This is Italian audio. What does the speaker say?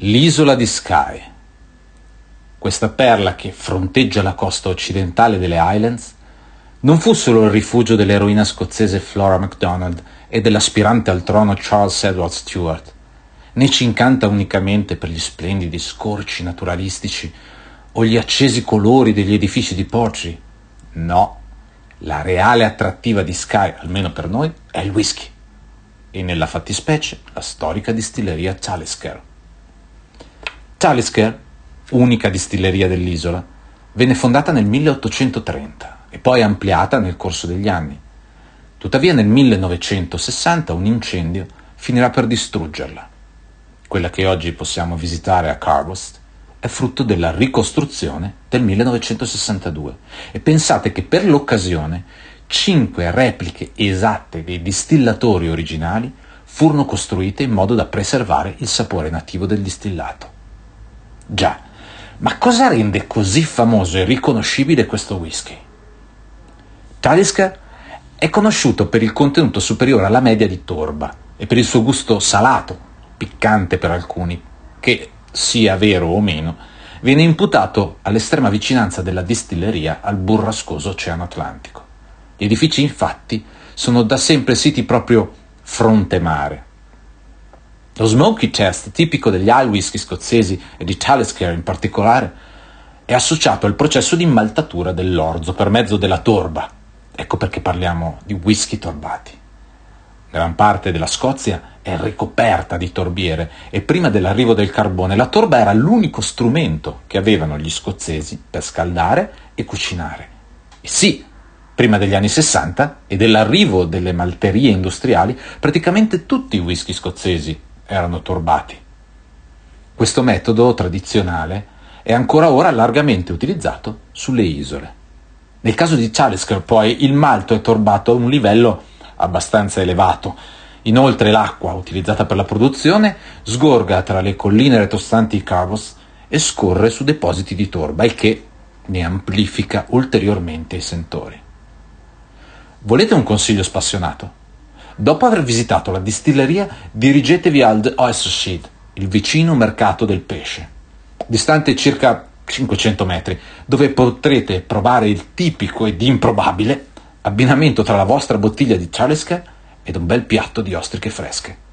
L'isola di Skye. Questa perla che fronteggia la costa occidentale delle Highlands non fu solo il rifugio dell'eroina scozzese Flora MacDonald e dell'aspirante al trono Charles Edward Stuart, né ci incanta unicamente per gli splendidi scorci naturalistici o gli accesi colori degli edifici di Portree. No, la reale attrattiva di Skye, almeno per noi, è il whisky e nella fattispecie la storica distilleria Talisker. Talisker, unica distilleria dell'isola, venne fondata nel 1830 e poi ampliata nel corso degli anni. Tuttavia nel 1960 un incendio finirà per distruggerla. Quella che oggi possiamo visitare a Carbost è frutto della ricostruzione del 1962 e pensate che per l'occasione cinque repliche esatte dei distillatori originali furono costruite in modo da preservare il sapore nativo del distillato. Già, ma cosa rende così famoso e riconoscibile questo whisky? Talisker è conosciuto per il contenuto superiore alla media di torba e per il suo gusto salato, piccante per alcuni, che, sia vero o meno, viene imputato all'estrema vicinanza della distilleria al burrascoso Oceano Atlantico. Gli edifici, infatti, sono da sempre siti proprio fronte mare, lo smoky test, tipico degli high whisky scozzesi e di Talisker in particolare, è associato al processo di immaltatura dell'orzo per mezzo della torba. Ecco perché parliamo di whisky torbati. Gran parte della Scozia è ricoperta di torbiere e prima dell'arrivo del carbone la torba era l'unico strumento che avevano gli scozzesi per scaldare e cucinare. E sì, prima degli anni 60 e dell'arrivo delle malterie industriali, praticamente tutti i whisky scozzesi erano torbati. Questo metodo tradizionale è ancora ora largamente utilizzato sulle isole. Nel caso di Talisker poi il malto è torbato a un livello abbastanza elevato. Inoltre l'acqua utilizzata per la produzione sgorga tra le colline retrostanti Carbos e scorre su depositi di torba, il che ne amplifica ulteriormente i sentori. Volete un consiglio spassionato? Dopo aver visitato la distilleria, dirigetevi al Oesterscheid, il vicino mercato del pesce, distante circa 500 metri, dove potrete provare il tipico ed improbabile abbinamento tra la vostra bottiglia di Chaleska ed un bel piatto di ostriche fresche.